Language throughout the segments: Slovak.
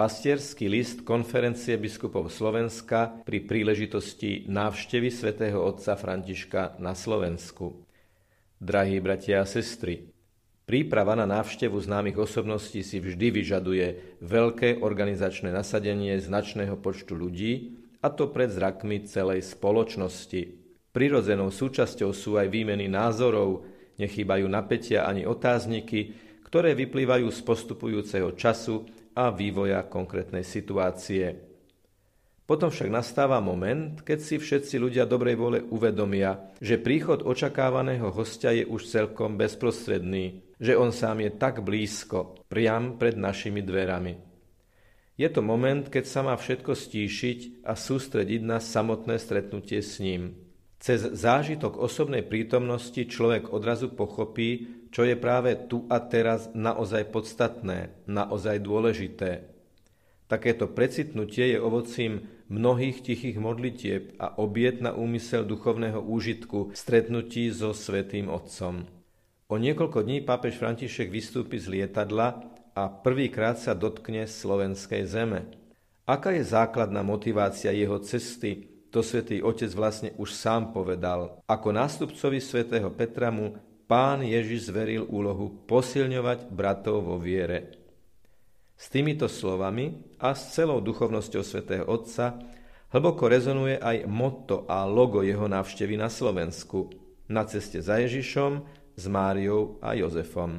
Pastierský list konferencie biskupov Slovenska pri príležitosti návštevy svätého otca Františka na Slovensku. Drahí bratia a sestry, príprava na návštevu známych osobností si vždy vyžaduje veľké organizačné nasadenie značného počtu ľudí, a to pred zrakmi celej spoločnosti. Prirodzenou súčasťou sú aj výmeny názorov, nechýbajú napätia ani otázniky, ktoré vyplývajú z postupujúceho času a vývoja konkrétnej situácie. Potom však nastáva moment, keď si všetci ľudia dobrej vole uvedomia, že príchod očakávaného hostia je už celkom bezprostredný, že on sám je tak blízko, priam pred našimi dverami. Je to moment, keď sa má všetko stíšiť a sústrediť na samotné stretnutie s ním. Cez zážitok osobnej prítomnosti človek odrazu pochopí, čo je práve tu a teraz naozaj podstatné, naozaj dôležité. Takéto precitnutie je ovocím mnohých tichých modlitieb a obiet na úmysel duchovného úžitku stretnutí so Svetým Otcom. O niekoľko dní pápež František vystúpi z lietadla a prvýkrát sa dotkne slovenskej zeme. Aká je základná motivácia jeho cesty, to svätý Otec vlastne už sám povedal. Ako nástupcovi svätého Petra mu pán Ježiš zveril úlohu posilňovať bratov vo viere. S týmito slovami a s celou duchovnosťou svätého Otca hlboko rezonuje aj motto a logo jeho návštevy na Slovensku na ceste za Ježišom, s Máriou a Jozefom.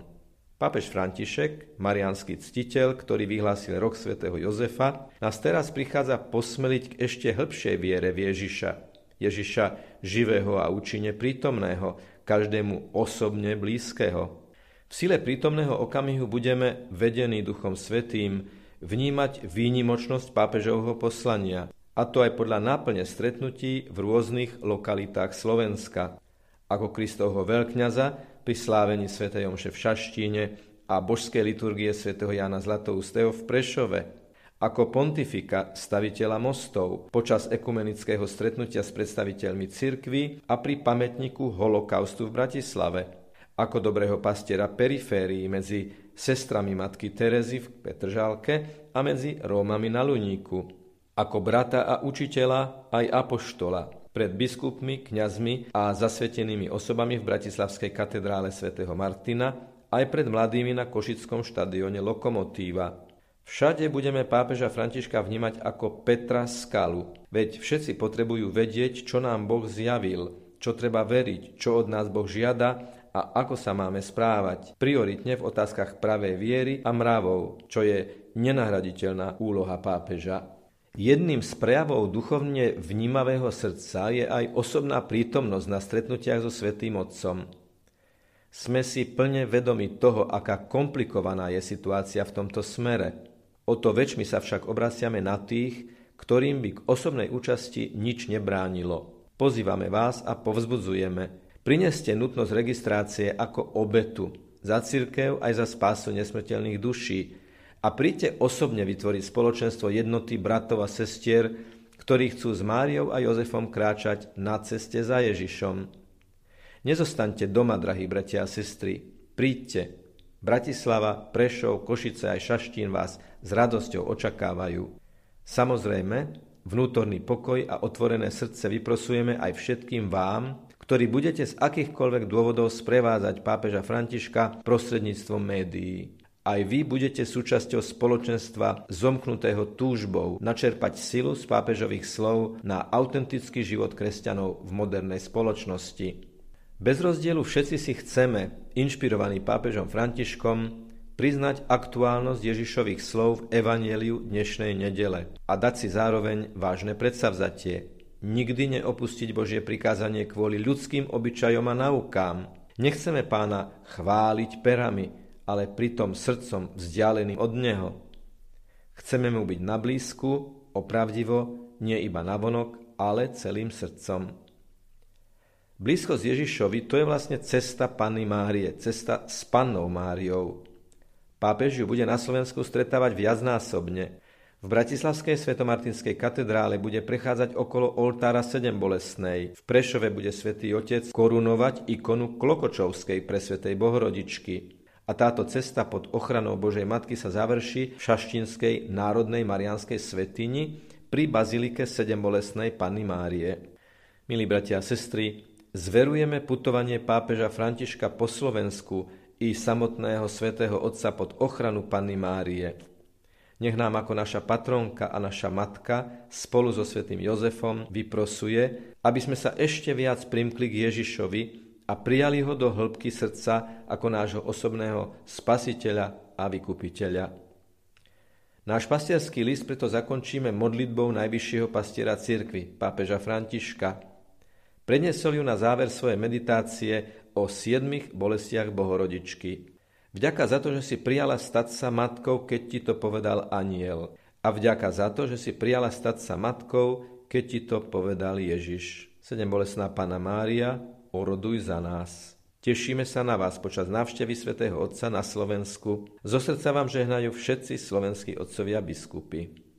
Pápež František, marianský ctiteľ, ktorý vyhlásil rok svätého Jozefa, nás teraz prichádza posmeliť k ešte hĺbšej viere v Ježiša. Ježiša živého a účinne prítomného, každému osobne blízkeho. V sile prítomného okamihu budeme vedení Duchom Svetým vnímať výnimočnosť pápežovho poslania, a to aj podľa náplne stretnutí v rôznych lokalitách Slovenska. Ako Kristovho veľkňaza pri slávení Sv. Jomše v Šaštíne a božskej liturgie Sv. Jana Zlatoustého v Prešove, ako pontifika staviteľa mostov počas ekumenického stretnutia s predstaviteľmi cirkvy a pri pamätníku holokaustu v Bratislave, ako dobrého pastiera periférií medzi sestrami matky Terezy v Petržálke a medzi Rómami na Luníku, ako brata a učiteľa aj apoštola pred biskupmi, kňazmi a zasvetenými osobami v Bratislavskej katedrále svätého Martina aj pred mladými na Košickom štadióne Lokomotíva, Všade budeme pápeža Františka vnímať ako Petra Skalu, veď všetci potrebujú vedieť, čo nám Boh zjavil, čo treba veriť, čo od nás Boh žiada a ako sa máme správať, prioritne v otázkach pravej viery a mravov, čo je nenahraditeľná úloha pápeža. Jedným z prejavov duchovne vnímavého srdca je aj osobná prítomnosť na stretnutiach so Svetým Otcom. Sme si plne vedomi toho, aká komplikovaná je situácia v tomto smere. O to väčšmi sa však obraciame na tých, ktorým by k osobnej účasti nič nebránilo. Pozývame vás a povzbudzujeme. Prineste nutnosť registrácie ako obetu za církev aj za spásu nesmrteľných duší a príďte osobne vytvoriť spoločenstvo jednoty bratov a sestier, ktorí chcú s Máriou a Jozefom kráčať na ceste za Ježišom. Nezostaňte doma, drahí bratia a sestry. Príďte, Bratislava, Prešov, Košice aj Šaštín vás s radosťou očakávajú. Samozrejme, vnútorný pokoj a otvorené srdce vyprosujeme aj všetkým vám, ktorí budete z akýchkoľvek dôvodov sprevádzať pápeža Františka prostredníctvom médií. Aj vy budete súčasťou spoločenstva zomknutého túžbou načerpať silu z pápežových slov na autentický život kresťanov v modernej spoločnosti. Bez rozdielu všetci si chceme, inšpirovaní pápežom Františkom, priznať aktuálnosť Ježišových slov v Evangeliu dnešnej nedele a dať si zároveň vážne predsavzatie. Nikdy neopustiť Božie prikázanie kvôli ľudským obyčajom a naukám. Nechceme pána chváliť perami, ale pritom srdcom vzdialeným od Neho. Chceme mu byť na blízku, opravdivo, nie iba navonok, ale celým srdcom. Blízkosť Ježišovi to je vlastne cesta Panny Márie, cesta s Pannou Máriou. Pápež ju bude na Slovensku stretávať viacnásobne. V Bratislavskej svetomartinskej katedrále bude prechádzať okolo oltára sedem bolesnej. V Prešove bude svätý Otec korunovať ikonu Klokočovskej presvetej Bohorodičky. a táto cesta pod ochranou Božej Matky sa završí v Šaštinskej národnej marianskej svetini pri bazilike Sedembolesnej Panny Márie. Milí bratia a sestry, zverujeme putovanie pápeža Františka po Slovensku i samotného svätého Otca pod ochranu Panny Márie. Nech nám ako naša patronka a naša matka spolu so svätým Jozefom vyprosuje, aby sme sa ešte viac primkli k Ježišovi, a prijali ho do hĺbky srdca ako nášho osobného spasiteľa a vykupiteľa. Náš pastierský list preto zakončíme modlitbou najvyššieho pastiera cirkvy, pápeža Františka. Prednesol ju na záver svojej meditácie o siedmých bolestiach Bohorodičky. Vďaka za to, že si prijala stať sa matkou, keď ti to povedal aniel. A vďaka za to, že si prijala stať sa matkou, keď ti to povedal Ježiš. Sedem bolestná Pana Mária, oroduj za nás. Tešíme sa na vás počas návštevy svätého Otca na Slovensku. Zo srdca vám žehnajú všetci slovenskí otcovia biskupy.